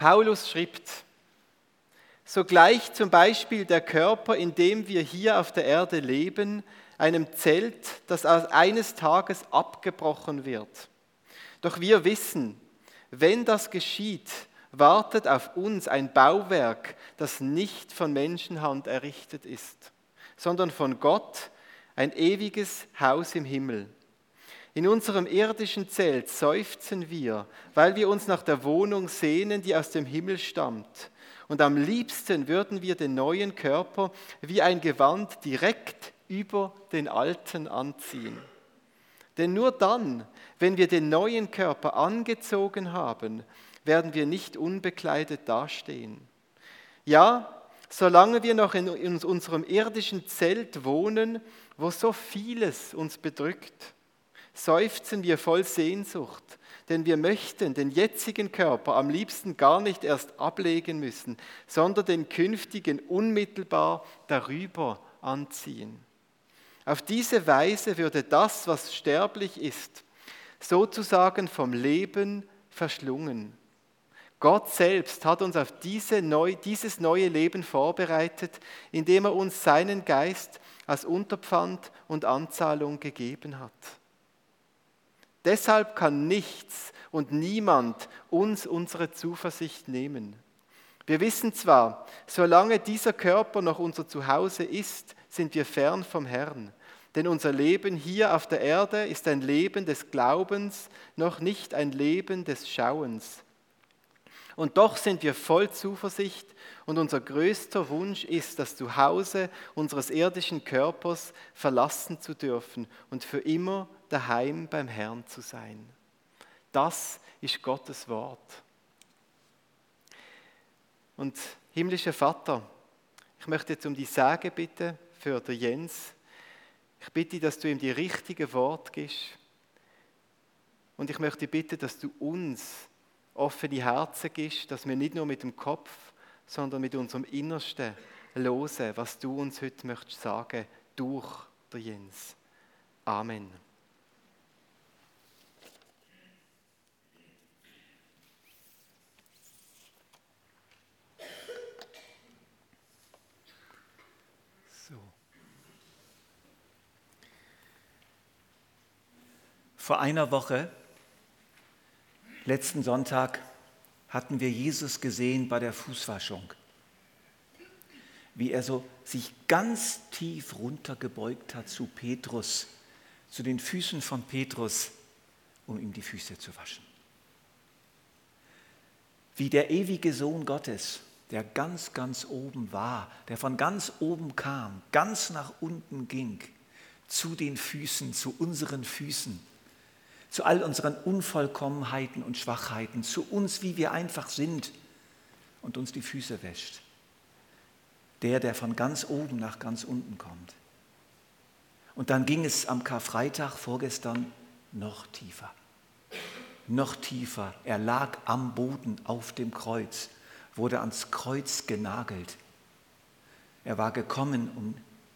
Paulus schreibt, sogleich zum Beispiel der Körper, in dem wir hier auf der Erde leben, einem Zelt, das eines Tages abgebrochen wird. Doch wir wissen, wenn das geschieht, wartet auf uns ein Bauwerk, das nicht von Menschenhand errichtet ist, sondern von Gott, ein ewiges Haus im Himmel. In unserem irdischen Zelt seufzen wir, weil wir uns nach der Wohnung sehnen, die aus dem Himmel stammt. Und am liebsten würden wir den neuen Körper wie ein Gewand direkt über den alten anziehen. Denn nur dann, wenn wir den neuen Körper angezogen haben, werden wir nicht unbekleidet dastehen. Ja, solange wir noch in unserem irdischen Zelt wohnen, wo so vieles uns bedrückt, seufzen wir voll Sehnsucht, denn wir möchten den jetzigen Körper am liebsten gar nicht erst ablegen müssen, sondern den künftigen unmittelbar darüber anziehen. Auf diese Weise würde das, was sterblich ist, sozusagen vom Leben verschlungen. Gott selbst hat uns auf diese neu, dieses neue Leben vorbereitet, indem er uns seinen Geist als Unterpfand und Anzahlung gegeben hat. Deshalb kann nichts und niemand uns unsere Zuversicht nehmen. Wir wissen zwar, solange dieser Körper noch unser Zuhause ist, sind wir fern vom Herrn. Denn unser Leben hier auf der Erde ist ein Leben des Glaubens, noch nicht ein Leben des Schauens. Und doch sind wir voll Zuversicht und unser größter Wunsch ist, das Zuhause unseres irdischen Körpers verlassen zu dürfen und für immer daheim beim Herrn zu sein. Das ist Gottes Wort. Und himmlischer Vater, ich möchte jetzt um die Sage bitten für den Jens. Ich bitte, dass du ihm die richtigen Worte gibst. Und ich möchte bitten, dass du uns offene Herzen gibst, dass wir nicht nur mit dem Kopf, sondern mit unserem Innersten losen, was du uns heute möchtest sagen, durch der Jens. Amen. Vor einer Woche Letzten Sonntag hatten wir Jesus gesehen bei der Fußwaschung, wie er so sich ganz tief runtergebeugt hat zu Petrus, zu den Füßen von Petrus, um ihm die Füße zu waschen. Wie der ewige Sohn Gottes, der ganz, ganz oben war, der von ganz oben kam, ganz nach unten ging, zu den Füßen, zu unseren Füßen zu all unseren Unvollkommenheiten und Schwachheiten, zu uns, wie wir einfach sind und uns die Füße wäscht. Der, der von ganz oben nach ganz unten kommt. Und dann ging es am Karfreitag vorgestern noch tiefer. Noch tiefer. Er lag am Boden auf dem Kreuz, wurde ans Kreuz genagelt. Er war gekommen, um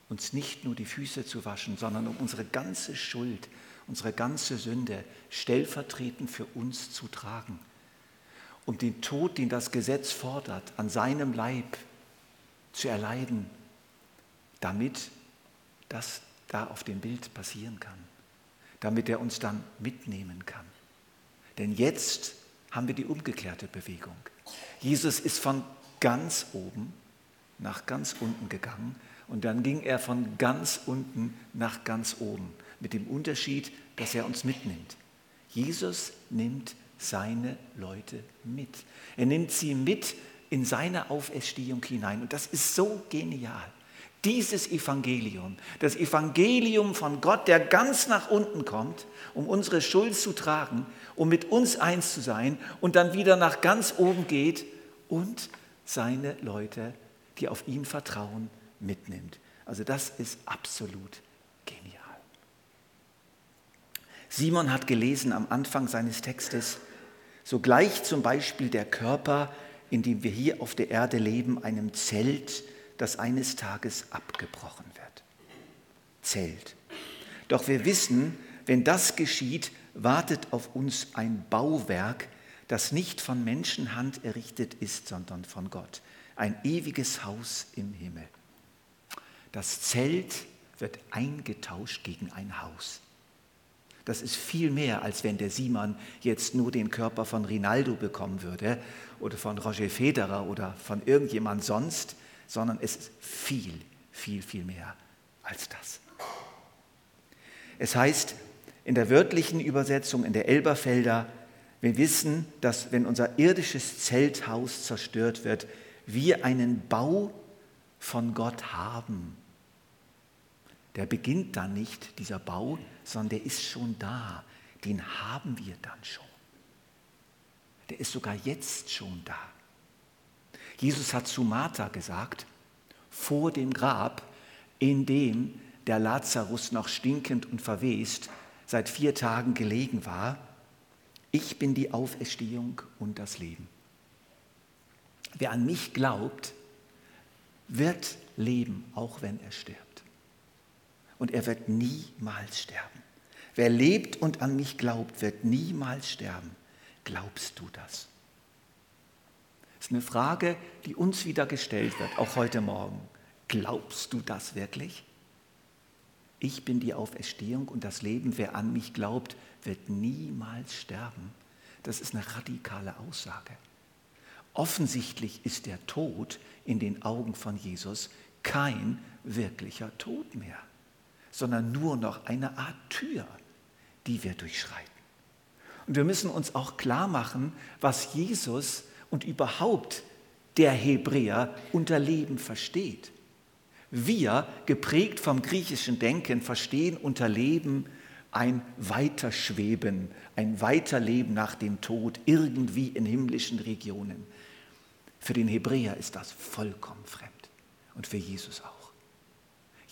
uns nicht nur die Füße zu waschen, sondern um unsere ganze Schuld unsere ganze Sünde stellvertretend für uns zu tragen, um den Tod, den das Gesetz fordert, an seinem Leib zu erleiden, damit das da auf dem Bild passieren kann, damit er uns dann mitnehmen kann. Denn jetzt haben wir die umgekehrte Bewegung. Jesus ist von ganz oben nach ganz unten gegangen und dann ging er von ganz unten nach ganz oben mit dem Unterschied, dass er uns mitnimmt. Jesus nimmt seine Leute mit. Er nimmt sie mit in seine Auferstehung hinein. Und das ist so genial. Dieses Evangelium, das Evangelium von Gott, der ganz nach unten kommt, um unsere Schuld zu tragen, um mit uns eins zu sein und dann wieder nach ganz oben geht und seine Leute, die auf ihn vertrauen, mitnimmt. Also das ist absolut genial. Simon hat gelesen am Anfang seines Textes, sogleich zum Beispiel der Körper, in dem wir hier auf der Erde leben, einem Zelt, das eines Tages abgebrochen wird. Zelt. Doch wir wissen, wenn das geschieht, wartet auf uns ein Bauwerk, das nicht von Menschenhand errichtet ist, sondern von Gott. Ein ewiges Haus im Himmel. Das Zelt wird eingetauscht gegen ein Haus. Das ist viel mehr, als wenn der Simon jetzt nur den Körper von Rinaldo bekommen würde oder von Roger Federer oder von irgendjemand sonst, sondern es ist viel, viel, viel mehr als das. Es heißt in der wörtlichen Übersetzung in der Elberfelder, wir wissen, dass wenn unser irdisches Zelthaus zerstört wird, wir einen Bau von Gott haben der beginnt dann nicht, dieser Bau, sondern der ist schon da. Den haben wir dann schon. Der ist sogar jetzt schon da. Jesus hat zu Martha gesagt, vor dem Grab, in dem der Lazarus noch stinkend und verwest seit vier Tagen gelegen war, ich bin die Auferstehung und das Leben. Wer an mich glaubt, wird leben, auch wenn er stirbt und er wird niemals sterben. Wer lebt und an mich glaubt, wird niemals sterben. Glaubst du das? Das ist eine Frage, die uns wieder gestellt wird, auch heute Morgen. Glaubst du das wirklich? Ich bin die Auferstehung und das Leben. Wer an mich glaubt, wird niemals sterben. Das ist eine radikale Aussage. Offensichtlich ist der Tod in den Augen von Jesus kein wirklicher Tod mehr sondern nur noch eine Art Tür, die wir durchschreiten. Und wir müssen uns auch klar machen, was Jesus und überhaupt der Hebräer unter Leben versteht. Wir, geprägt vom griechischen Denken, verstehen unter Leben ein Weiterschweben, ein Weiterleben nach dem Tod, irgendwie in himmlischen Regionen. Für den Hebräer ist das vollkommen fremd und für Jesus auch.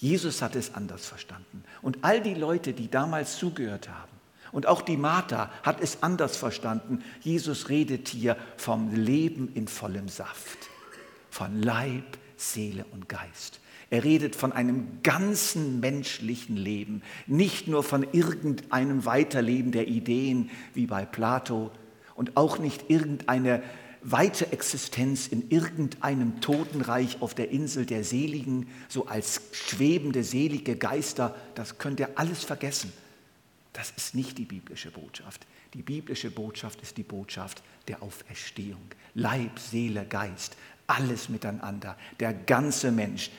Jesus hat es anders verstanden. Und all die Leute, die damals zugehört haben, und auch die Martha hat es anders verstanden. Jesus redet hier vom Leben in vollem Saft, von Leib, Seele und Geist. Er redet von einem ganzen menschlichen Leben, nicht nur von irgendeinem Weiterleben der Ideen wie bei Plato und auch nicht irgendeine weite Existenz in irgendeinem Totenreich auf der Insel der Seligen, so als schwebende, selige Geister, das könnt ihr alles vergessen. Das ist nicht die biblische Botschaft. Die biblische Botschaft ist die Botschaft der Auferstehung. Leib, Seele, Geist, alles miteinander, der ganze Mensch,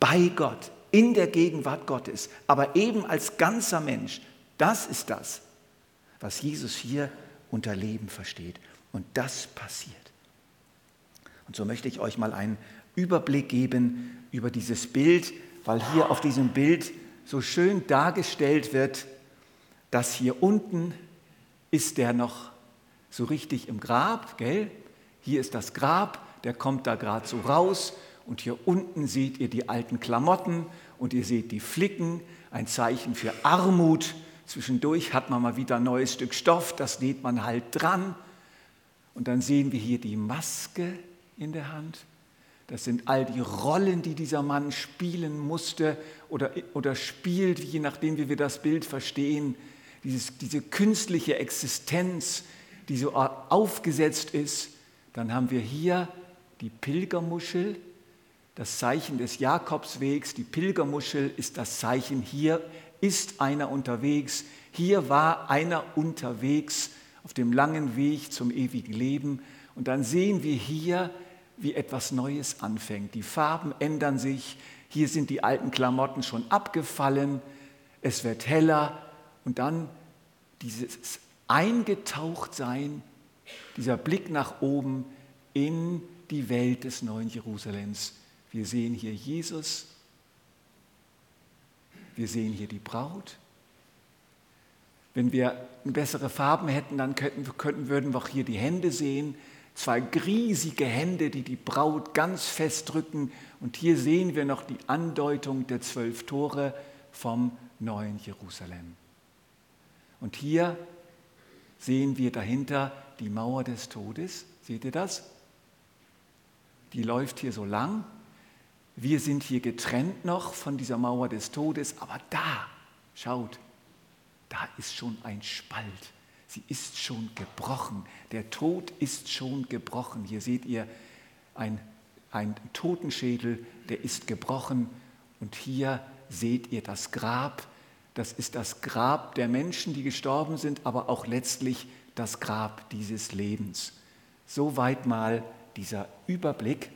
bei Gott, in der Gegenwart Gottes, aber eben als ganzer Mensch. Das ist das, was Jesus hier unter Leben versteht. Und das passiert. Und so möchte ich euch mal einen Überblick geben über dieses Bild, weil hier auf diesem Bild so schön dargestellt wird, dass hier unten ist der noch so richtig im Grab, gell? Hier ist das Grab, der kommt da gerade so raus und hier unten seht ihr die alten Klamotten und ihr seht die Flicken, ein Zeichen für Armut. Zwischendurch hat man mal wieder ein neues Stück Stoff, das näht man halt dran. Und dann sehen wir hier die Maske in der Hand. Das sind all die Rollen, die dieser Mann spielen musste oder, oder spielt, je nachdem, wie wir das Bild verstehen. Dieses, diese künstliche Existenz, die so aufgesetzt ist. Dann haben wir hier die Pilgermuschel, das Zeichen des Jakobswegs. Die Pilgermuschel ist das Zeichen, hier ist einer unterwegs, hier war einer unterwegs auf dem langen Weg zum ewigen Leben. Und dann sehen wir hier, wie etwas Neues anfängt. Die Farben ändern sich. Hier sind die alten Klamotten schon abgefallen. Es wird heller. Und dann dieses Eingetauchtsein, dieser Blick nach oben in die Welt des neuen Jerusalems. Wir sehen hier Jesus. Wir sehen hier die Braut. Wenn wir bessere Farben hätten, dann könnten, könnten, würden wir auch hier die Hände sehen. Zwei riesige Hände, die die Braut ganz fest drücken. Und hier sehen wir noch die Andeutung der zwölf Tore vom neuen Jerusalem. Und hier sehen wir dahinter die Mauer des Todes. Seht ihr das? Die läuft hier so lang. Wir sind hier getrennt noch von dieser Mauer des Todes, aber da, schaut, da ist schon ein Spalt Sie ist schon gebrochen. Der Tod ist schon gebrochen. Hier seht ihr ein, ein Totenschädel, der ist gebrochen. Und hier seht ihr das Grab. Das ist das Grab der Menschen, die gestorben sind, aber auch letztlich das Grab dieses Lebens. Soweit mal dieser Überblick.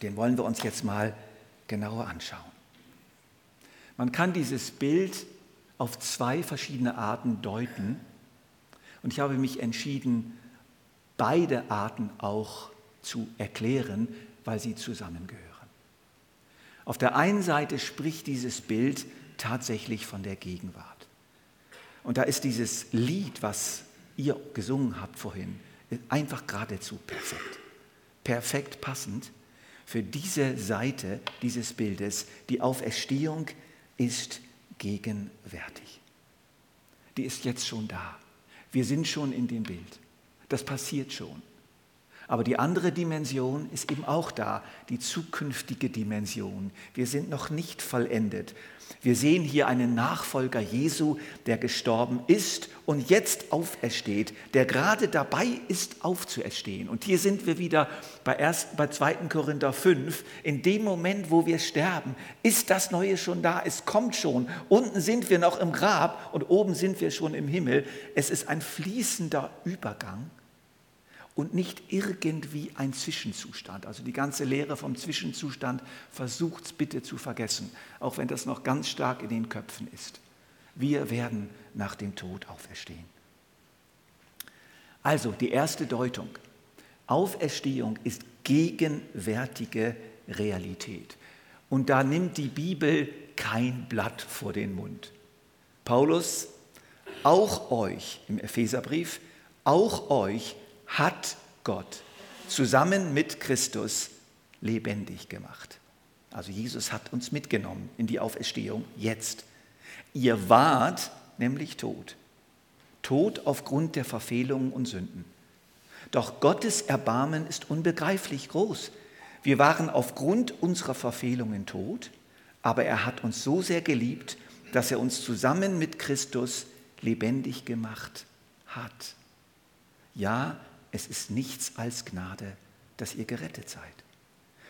Den wollen wir uns jetzt mal genauer anschauen. Man kann dieses Bild auf zwei verschiedene Arten deuten. Und ich habe mich entschieden, beide Arten auch zu erklären, weil sie zusammengehören. Auf der einen Seite spricht dieses Bild tatsächlich von der Gegenwart. Und da ist dieses Lied, was ihr gesungen habt vorhin, einfach geradezu perfekt. Perfekt passend für diese Seite dieses Bildes. Die Auferstehung ist gegenwärtig. Die ist jetzt schon da. Wir sind schon in dem Bild. Das passiert schon. Aber die andere Dimension ist eben auch da, die zukünftige Dimension. Wir sind noch nicht vollendet. Wir sehen hier einen Nachfolger Jesu, der gestorben ist und jetzt aufersteht, der gerade dabei ist, aufzuerstehen. Und hier sind wir wieder bei, 1, bei 2. Korinther 5. In dem Moment, wo wir sterben, ist das Neue schon da. Es kommt schon. Unten sind wir noch im Grab und oben sind wir schon im Himmel. Es ist ein fließender Übergang und nicht irgendwie ein Zwischenzustand. Also die ganze Lehre vom Zwischenzustand versucht es bitte zu vergessen, auch wenn das noch ganz stark in den Köpfen ist. Wir werden nach dem Tod auferstehen. Also die erste Deutung. Auferstehung ist gegenwärtige Realität. Und da nimmt die Bibel kein Blatt vor den Mund. Paulus, auch euch im Epheserbrief, auch euch hat Gott zusammen mit Christus lebendig gemacht. Also Jesus hat uns mitgenommen in die Auferstehung jetzt. Ihr wart nämlich tot. Tot aufgrund der Verfehlungen und Sünden. Doch Gottes Erbarmen ist unbegreiflich groß. Wir waren aufgrund unserer Verfehlungen tot, aber er hat uns so sehr geliebt, dass er uns zusammen mit Christus lebendig gemacht hat. Ja, es ist nichts als Gnade, dass ihr gerettet seid.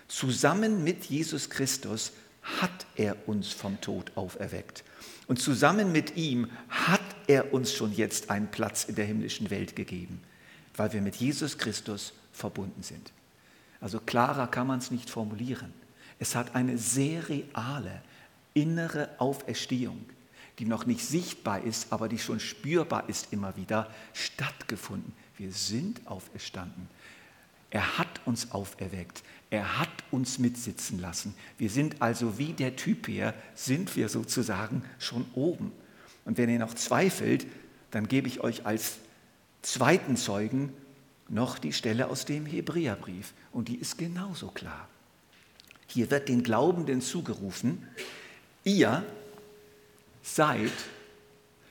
Zusammen mit Jesus Christus hat er uns vom Tod auferweckt. Und zusammen mit ihm hat er uns schon jetzt einen Platz in der himmlischen Welt gegeben, weil wir mit Jesus Christus verbunden sind. Also klarer kann man es nicht formulieren. Es hat eine sehr reale innere Auferstehung, die noch nicht sichtbar ist, aber die schon spürbar ist immer wieder, stattgefunden. Wir sind auferstanden. Er hat uns auferweckt. Er hat uns mitsitzen lassen. Wir sind also wie der Typ hier, sind wir sozusagen schon oben. Und wenn ihr noch zweifelt, dann gebe ich euch als zweiten Zeugen noch die Stelle aus dem Hebräerbrief. Und die ist genauso klar. Hier wird den Glaubenden zugerufen, ihr seid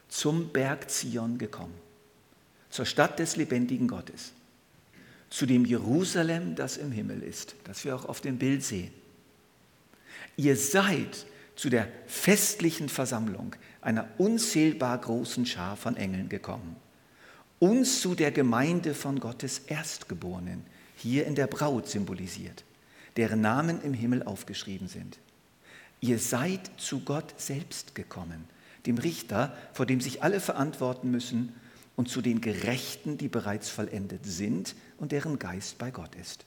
zum Berg Zion gekommen zur Stadt des lebendigen Gottes, zu dem Jerusalem, das im Himmel ist, das wir auch auf dem Bild sehen. Ihr seid zu der festlichen Versammlung einer unzählbar großen Schar von Engeln gekommen, uns zu der Gemeinde von Gottes Erstgeborenen, hier in der Braut symbolisiert, deren Namen im Himmel aufgeschrieben sind. Ihr seid zu Gott selbst gekommen, dem Richter, vor dem sich alle verantworten müssen und zu den Gerechten, die bereits vollendet sind und deren Geist bei Gott ist.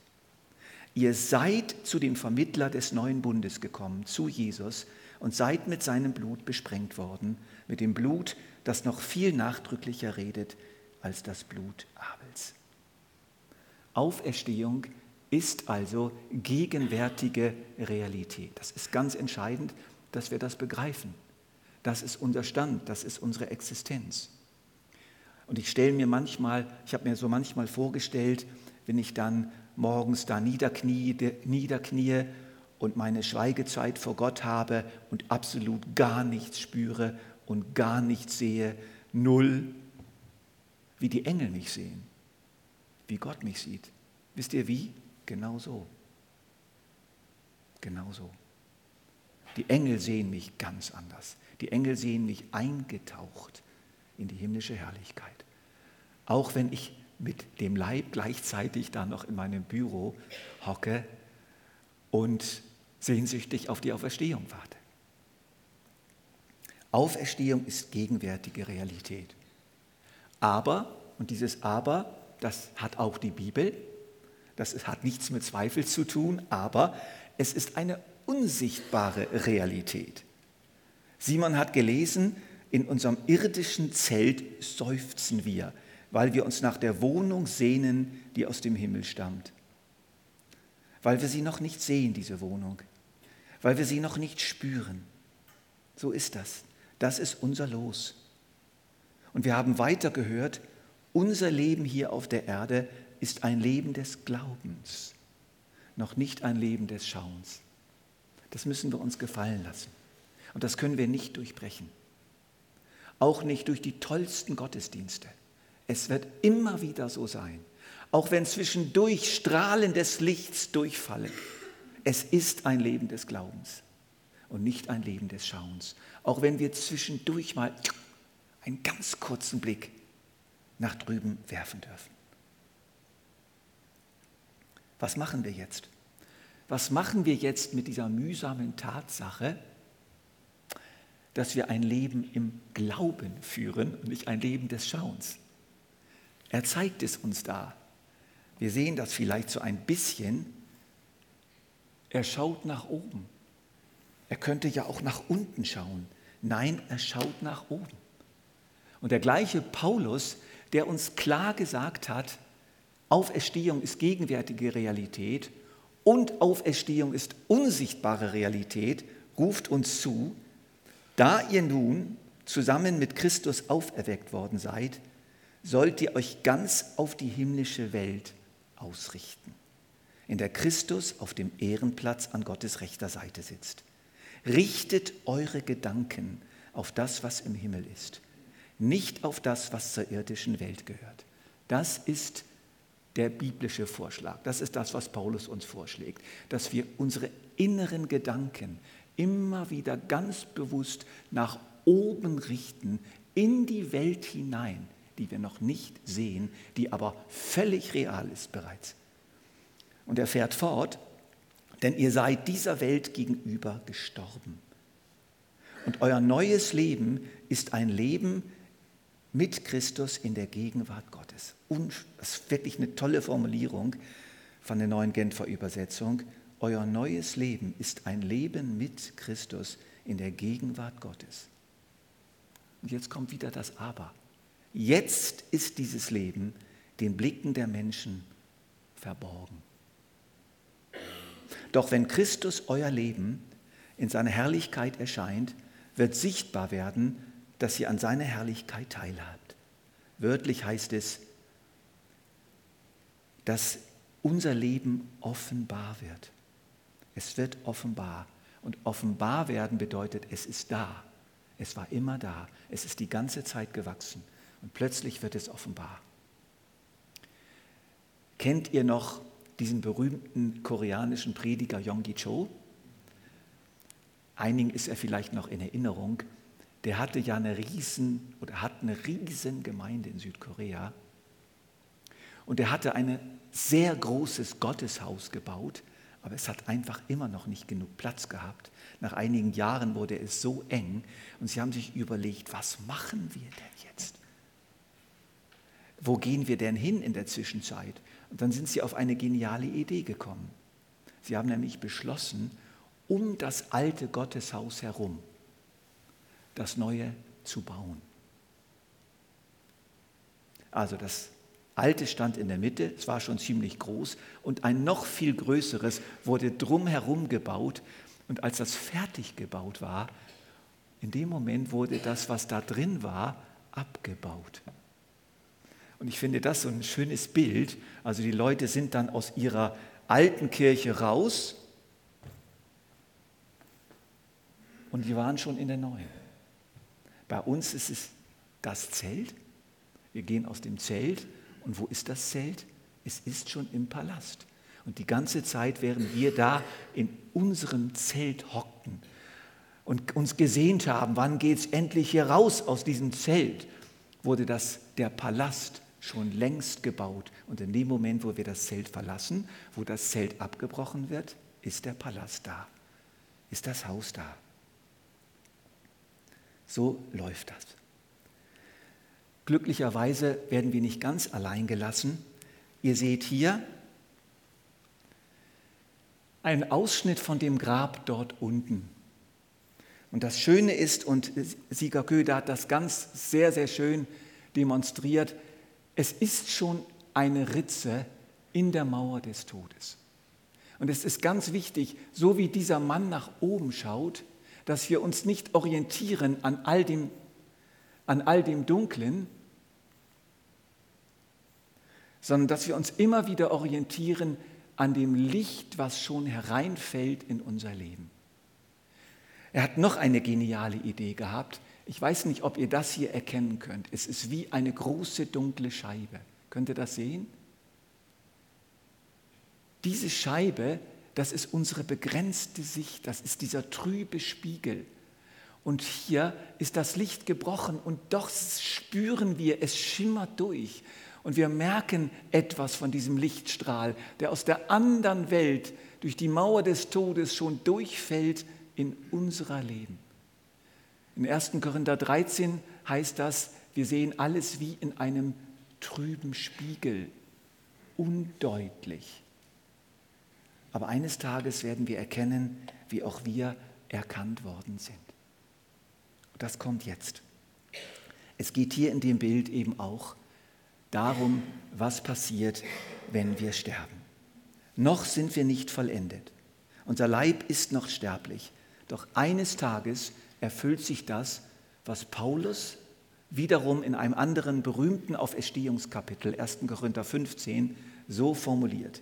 Ihr seid zu dem Vermittler des neuen Bundes gekommen, zu Jesus, und seid mit seinem Blut besprengt worden, mit dem Blut, das noch viel nachdrücklicher redet als das Blut Abels. Auferstehung ist also gegenwärtige Realität. Das ist ganz entscheidend, dass wir das begreifen. Das ist unser Stand, das ist unsere Existenz. Und ich stelle mir manchmal, ich habe mir so manchmal vorgestellt, wenn ich dann morgens da niederknie, niederknie und meine Schweigezeit vor Gott habe und absolut gar nichts spüre und gar nichts sehe, null, wie die Engel mich sehen, wie Gott mich sieht. Wisst ihr wie? Genau so. Genau so. Die Engel sehen mich ganz anders. Die Engel sehen mich eingetaucht in die himmlische Herrlichkeit. Auch wenn ich mit dem Leib gleichzeitig da noch in meinem Büro hocke und sehnsüchtig auf die Auferstehung warte. Auferstehung ist gegenwärtige Realität. Aber, und dieses Aber, das hat auch die Bibel, das hat nichts mit Zweifel zu tun, aber es ist eine unsichtbare Realität. Simon hat gelesen, in unserem irdischen Zelt seufzen wir, weil wir uns nach der Wohnung sehnen, die aus dem Himmel stammt. Weil wir sie noch nicht sehen, diese Wohnung. Weil wir sie noch nicht spüren. So ist das. Das ist unser Los. Und wir haben weiter gehört, unser Leben hier auf der Erde ist ein Leben des Glaubens, noch nicht ein Leben des Schauens. Das müssen wir uns gefallen lassen. Und das können wir nicht durchbrechen. Auch nicht durch die tollsten Gottesdienste. Es wird immer wieder so sein. Auch wenn zwischendurch Strahlen des Lichts durchfallen. Es ist ein Leben des Glaubens und nicht ein Leben des Schauens. Auch wenn wir zwischendurch mal einen ganz kurzen Blick nach drüben werfen dürfen. Was machen wir jetzt? Was machen wir jetzt mit dieser mühsamen Tatsache, dass wir ein Leben im Glauben führen und nicht ein Leben des Schauens? Er zeigt es uns da. Wir sehen das vielleicht so ein bisschen. Er schaut nach oben. Er könnte ja auch nach unten schauen. Nein, er schaut nach oben. Und der gleiche Paulus, der uns klar gesagt hat, Auferstehung ist gegenwärtige Realität und Auferstehung ist unsichtbare Realität, ruft uns zu, da ihr nun zusammen mit Christus auferweckt worden seid, sollt ihr euch ganz auf die himmlische Welt ausrichten, in der Christus auf dem Ehrenplatz an Gottes rechter Seite sitzt. Richtet eure Gedanken auf das, was im Himmel ist nicht auf das, was zur irdischen Welt gehört. Das ist der biblische Vorschlag. Das ist das, was Paulus uns vorschlägt, dass wir unsere inneren Gedanken immer wieder ganz bewusst nach oben richten, in die Welt hinein, die wir noch nicht sehen, die aber völlig real ist bereits. Und er fährt fort, denn ihr seid dieser Welt gegenüber gestorben. Und euer neues Leben ist ein Leben, mit Christus in der Gegenwart Gottes. Und das ist wirklich eine tolle Formulierung von der neuen Genfer Übersetzung. Euer neues Leben ist ein Leben mit Christus in der Gegenwart Gottes. Und jetzt kommt wieder das Aber. Jetzt ist dieses Leben den Blicken der Menschen verborgen. Doch wenn Christus euer Leben in seiner Herrlichkeit erscheint, wird sichtbar werden, dass ihr an seiner Herrlichkeit teilhabt. Wörtlich heißt es, dass unser Leben offenbar wird. Es wird offenbar. Und offenbar werden bedeutet, es ist da. Es war immer da. Es ist die ganze Zeit gewachsen. Und plötzlich wird es offenbar. Kennt ihr noch diesen berühmten koreanischen Prediger Yonggi Cho? Einigen ist er vielleicht noch in Erinnerung der hatte ja eine riesen oder hat eine riesen Gemeinde in Südkorea. Und er hatte ein sehr großes Gotteshaus gebaut, aber es hat einfach immer noch nicht genug Platz gehabt. Nach einigen Jahren wurde es so eng und sie haben sich überlegt, was machen wir denn jetzt? Wo gehen wir denn hin in der Zwischenzeit? Und dann sind sie auf eine geniale Idee gekommen. Sie haben nämlich beschlossen, um das alte Gotteshaus herum das Neue zu bauen. Also das alte stand in der Mitte, es war schon ziemlich groß und ein noch viel größeres wurde drumherum gebaut. Und als das fertig gebaut war, in dem Moment wurde das, was da drin war, abgebaut. Und ich finde das so ein schönes Bild. Also die Leute sind dann aus ihrer alten Kirche raus und die waren schon in der neuen. Bei uns ist es das Zelt. Wir gehen aus dem Zelt. Und wo ist das Zelt? Es ist schon im Palast. Und die ganze Zeit, während wir da in unserem Zelt hockten und uns gesehnt haben, wann geht es endlich hier raus aus diesem Zelt, wurde das, der Palast schon längst gebaut. Und in dem Moment, wo wir das Zelt verlassen, wo das Zelt abgebrochen wird, ist der Palast da, ist das Haus da. So läuft das. Glücklicherweise werden wir nicht ganz allein gelassen. Ihr seht hier einen Ausschnitt von dem Grab dort unten. Und das Schöne ist, und Sieger Köder hat das ganz sehr, sehr schön demonstriert, es ist schon eine Ritze in der Mauer des Todes. Und es ist ganz wichtig, so wie dieser Mann nach oben schaut, dass wir uns nicht orientieren an all dem, an all dem Dunklen, sondern dass wir uns immer wieder orientieren an dem Licht, was schon hereinfällt in unser Leben. Er hat noch eine geniale Idee gehabt. Ich weiß nicht, ob ihr das hier erkennen könnt. Es ist wie eine große dunkle Scheibe. Könnt ihr das sehen? Diese Scheibe, das ist unsere begrenzte Sicht, das ist dieser trübe Spiegel. Und hier ist das Licht gebrochen und doch spüren wir, es schimmert durch. Und wir merken etwas von diesem Lichtstrahl, der aus der anderen Welt durch die Mauer des Todes schon durchfällt in unser Leben. In 1. Korinther 13 heißt das, wir sehen alles wie in einem trüben Spiegel, undeutlich. Aber eines Tages werden wir erkennen, wie auch wir erkannt worden sind. Das kommt jetzt. Es geht hier in dem Bild eben auch darum, was passiert, wenn wir sterben. Noch sind wir nicht vollendet. Unser Leib ist noch sterblich. Doch eines Tages erfüllt sich das, was Paulus wiederum in einem anderen berühmten Auferstehungskapitel, 1. Korinther 15, so formuliert.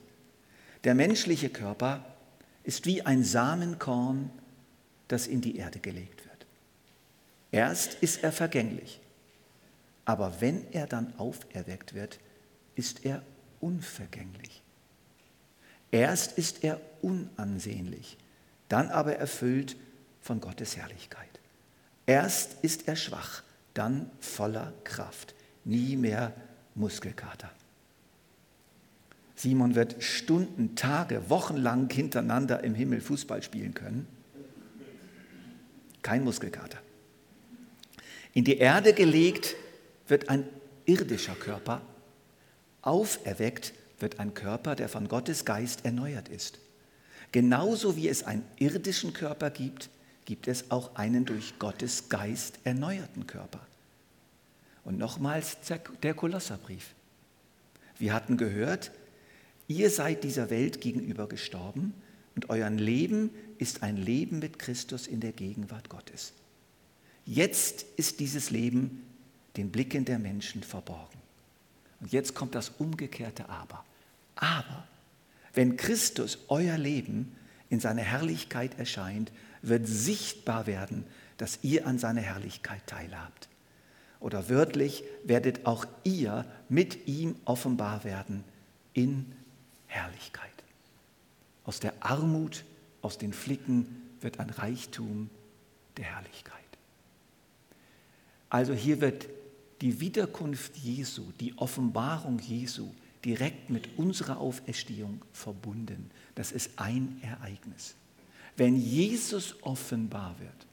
Der menschliche Körper ist wie ein Samenkorn, das in die Erde gelegt wird. Erst ist er vergänglich, aber wenn er dann auferweckt wird, ist er unvergänglich. Erst ist er unansehnlich, dann aber erfüllt von Gottes Herrlichkeit. Erst ist er schwach, dann voller Kraft, nie mehr Muskelkater. Simon wird Stunden, Tage, Wochen lang hintereinander im Himmel Fußball spielen können. Kein Muskelkater. In die Erde gelegt wird ein irdischer Körper, auferweckt wird ein Körper, der von Gottes Geist erneuert ist. Genauso wie es einen irdischen Körper gibt, gibt es auch einen durch Gottes Geist erneuerten Körper. Und nochmals der Kolosserbrief. Wir hatten gehört, ihr seid dieser Welt gegenüber gestorben und euer Leben ist ein Leben mit Christus in der Gegenwart Gottes. Jetzt ist dieses Leben den Blicken der Menschen verborgen. Und jetzt kommt das umgekehrte Aber. Aber wenn Christus euer Leben in seiner Herrlichkeit erscheint, wird sichtbar werden, dass ihr an seiner Herrlichkeit teilhabt. Oder wörtlich werdet auch ihr mit ihm offenbar werden in Herrlichkeit. Aus der Armut, aus den Flicken wird ein Reichtum der Herrlichkeit. Also hier wird die Wiederkunft Jesu, die Offenbarung Jesu direkt mit unserer Auferstehung verbunden. Das ist ein Ereignis. Wenn Jesus offenbar wird,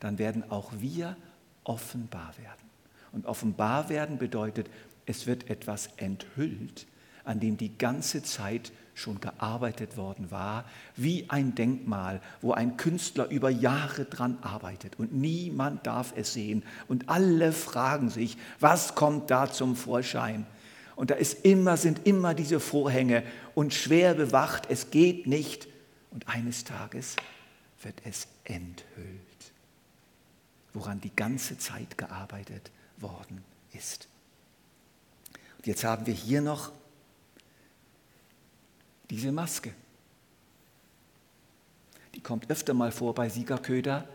dann werden auch wir offenbar werden. Und offenbar werden bedeutet, es wird etwas enthüllt, an dem die ganze Zeit schon gearbeitet worden war, wie ein Denkmal, wo ein Künstler über Jahre dran arbeitet und niemand darf es sehen und alle fragen sich, was kommt da zum Vorschein? Und da ist immer, sind immer diese Vorhänge und schwer bewacht, es geht nicht. Und eines Tages wird es enthüllt, woran die ganze Zeit gearbeitet worden ist. Und jetzt haben wir hier noch diese Maske. Die kommt öfter mal vor bei Siegerköder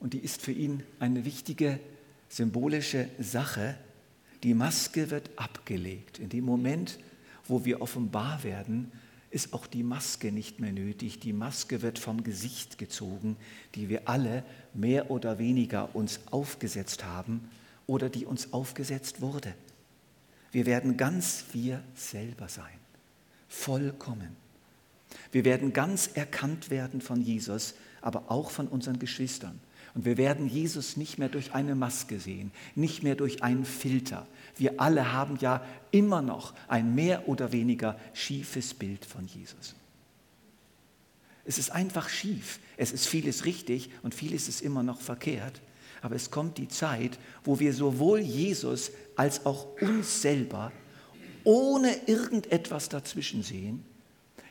und die ist für ihn eine wichtige symbolische Sache. Die Maske wird abgelegt. In dem Moment, wo wir offenbar werden, ist auch die Maske nicht mehr nötig. Die Maske wird vom Gesicht gezogen, die wir alle mehr oder weniger uns aufgesetzt haben. oder die uns aufgesetzt wurde. Wir werden ganz wir selber sein, vollkommen. Wir werden ganz erkannt werden von Jesus, aber auch von unseren Geschwistern. Und wir werden Jesus nicht mehr durch eine Maske sehen, nicht mehr durch einen Filter. Wir alle haben ja immer noch ein mehr oder weniger schiefes Bild von Jesus. Es ist einfach schief. Es ist vieles richtig und vieles ist immer noch verkehrt. Aber es kommt die Zeit, wo wir sowohl Jesus als auch uns selber ohne irgendetwas dazwischen sehen.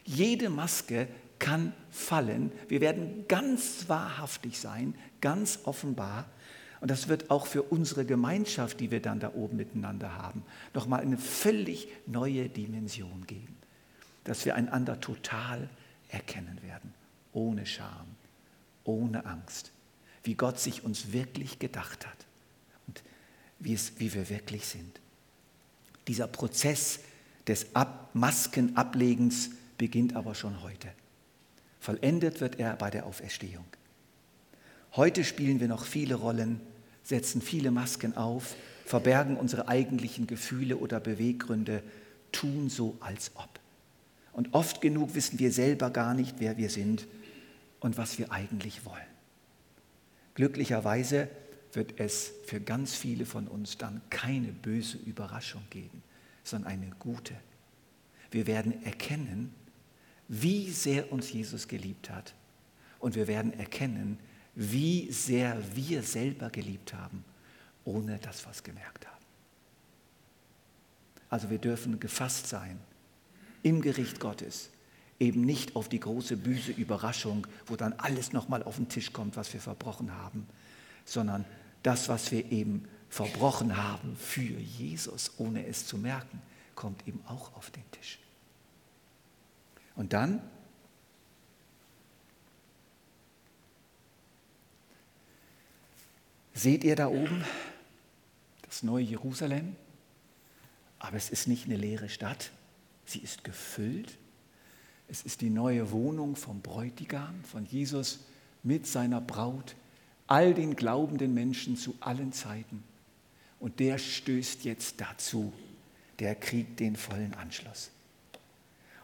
Jede Maske kann fallen. Wir werden ganz wahrhaftig sein, ganz offenbar. Und das wird auch für unsere Gemeinschaft, die wir dann da oben miteinander haben, nochmal eine völlig neue Dimension geben. Dass wir einander total erkennen werden, ohne Scham, ohne Angst, wie Gott sich uns wirklich gedacht hat und wie, es, wie wir wirklich sind. Dieser Prozess des Ab Maskenablegens beginnt aber schon heute. Vollendet wird er bei der Auferstehung. Heute spielen wir noch viele Rollen, setzen viele Masken auf, verbergen unsere eigentlichen Gefühle oder Beweggründe, tun so als ob. Und oft genug wissen wir selber gar nicht, wer wir sind und was wir eigentlich wollen. Glücklicherweise wird es für ganz viele von uns dann keine böse Überraschung geben, sondern eine gute. Wir werden erkennen, wie sehr uns Jesus geliebt hat. Und wir werden erkennen, wie sehr wir selber geliebt haben, ohne dass wir es gemerkt haben. Also wir dürfen gefasst sein im Gericht Gottes eben nicht auf die große böse Überraschung, wo dann alles nochmal auf den Tisch kommt, was wir verbrochen haben, sondern das, was wir eben verbrochen haben für Jesus, ohne es zu merken, kommt eben auch auf den Tisch. Und dann seht ihr da oben das neue Jerusalem, aber es ist nicht eine leere Stadt, Sie ist gefüllt. Es ist die neue Wohnung vom Bräutigam, von Jesus mit seiner Braut, all den glaubenden Menschen zu allen Zeiten. Und der stößt jetzt dazu, der kriegt den vollen Anschluss.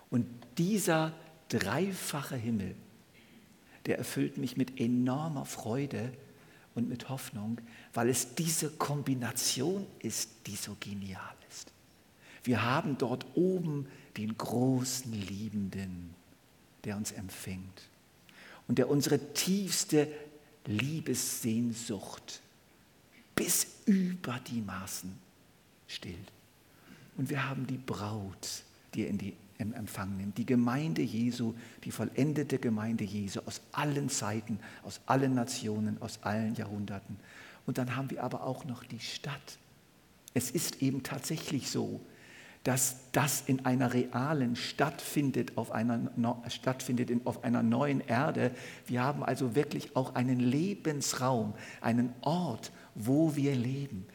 Und dieser dreifache Himmel, der erfüllt mich mit enormer Freude und mit Hoffnung, weil es diese Kombination ist, die so genial ist. Wir haben dort oben den großen Liebenden, der uns empfängt und der unsere tiefste Liebessehnsucht bis über die Maßen stillt. Und wir haben die Braut, die in die im Empfang nimmt, die Gemeinde Jesu, die vollendete Gemeinde Jesu aus allen Zeiten, aus allen Nationen, aus allen Jahrhunderten. Und dann haben wir aber auch noch die Stadt. Es ist eben tatsächlich so, dass das in einer realen stattfindet, auf einer, stattfindet auf einer neuen Erde. Wir haben also wirklich auch einen Lebensraum, einen Ort, wo wir leben.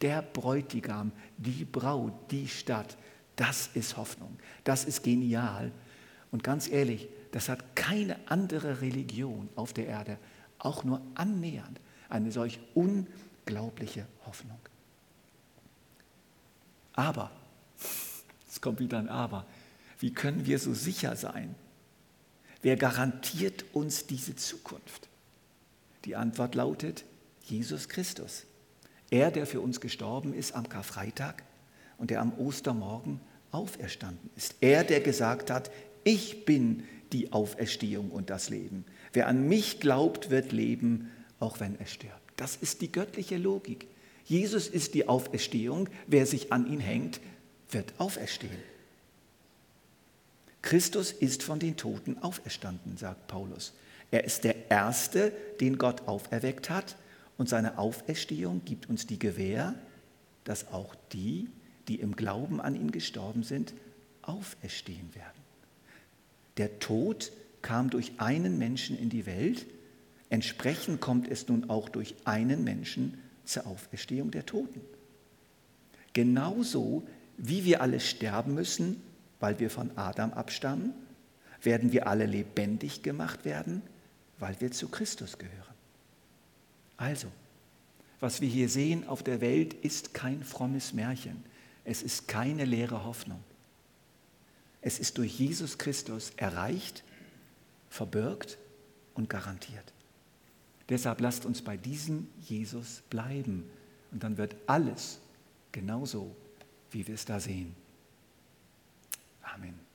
Der Bräutigam, die Braut, die Stadt, das ist Hoffnung, das ist genial. Und ganz ehrlich, das hat keine andere Religion auf der Erde, auch nur annähernd, eine solch unglaubliche Hoffnung. Aber es kommt wieder ein Aber. Wie können wir so sicher sein? Wer garantiert uns diese Zukunft? Die Antwort lautet Jesus Christus. Er, der für uns gestorben ist am Karfreitag und der am Ostermorgen auferstanden ist. Er, der gesagt hat, ich bin die Auferstehung und das Leben. Wer an mich glaubt, wird leben, auch wenn er stirbt. Das ist die göttliche Logik. Jesus ist die Auferstehung. Wer sich an ihn hängt, wird auferstehen. Christus ist von den Toten auferstanden, sagt Paulus. Er ist der Erste, den Gott auferweckt hat, und seine Auferstehung gibt uns die Gewähr, dass auch die, die im Glauben an ihn gestorben sind, auferstehen werden. Der Tod kam durch einen Menschen in die Welt, entsprechend kommt es nun auch durch einen Menschen zur Auferstehung der Toten. Genauso wie wir alle sterben müssen, weil wir von Adam abstammen, werden wir alle lebendig gemacht werden, weil wir zu Christus gehören. Also, Was wir hier sehen auf der Welt ist kein frommes Märchen. Es ist keine leere Hoffnung. Es ist durch Jesus Christus erreicht, verbirgt und garantiert. Deshalb lasst uns bei diesem Jesus bleiben und dann wird alles genauso, wie wir es da sehen. Amen.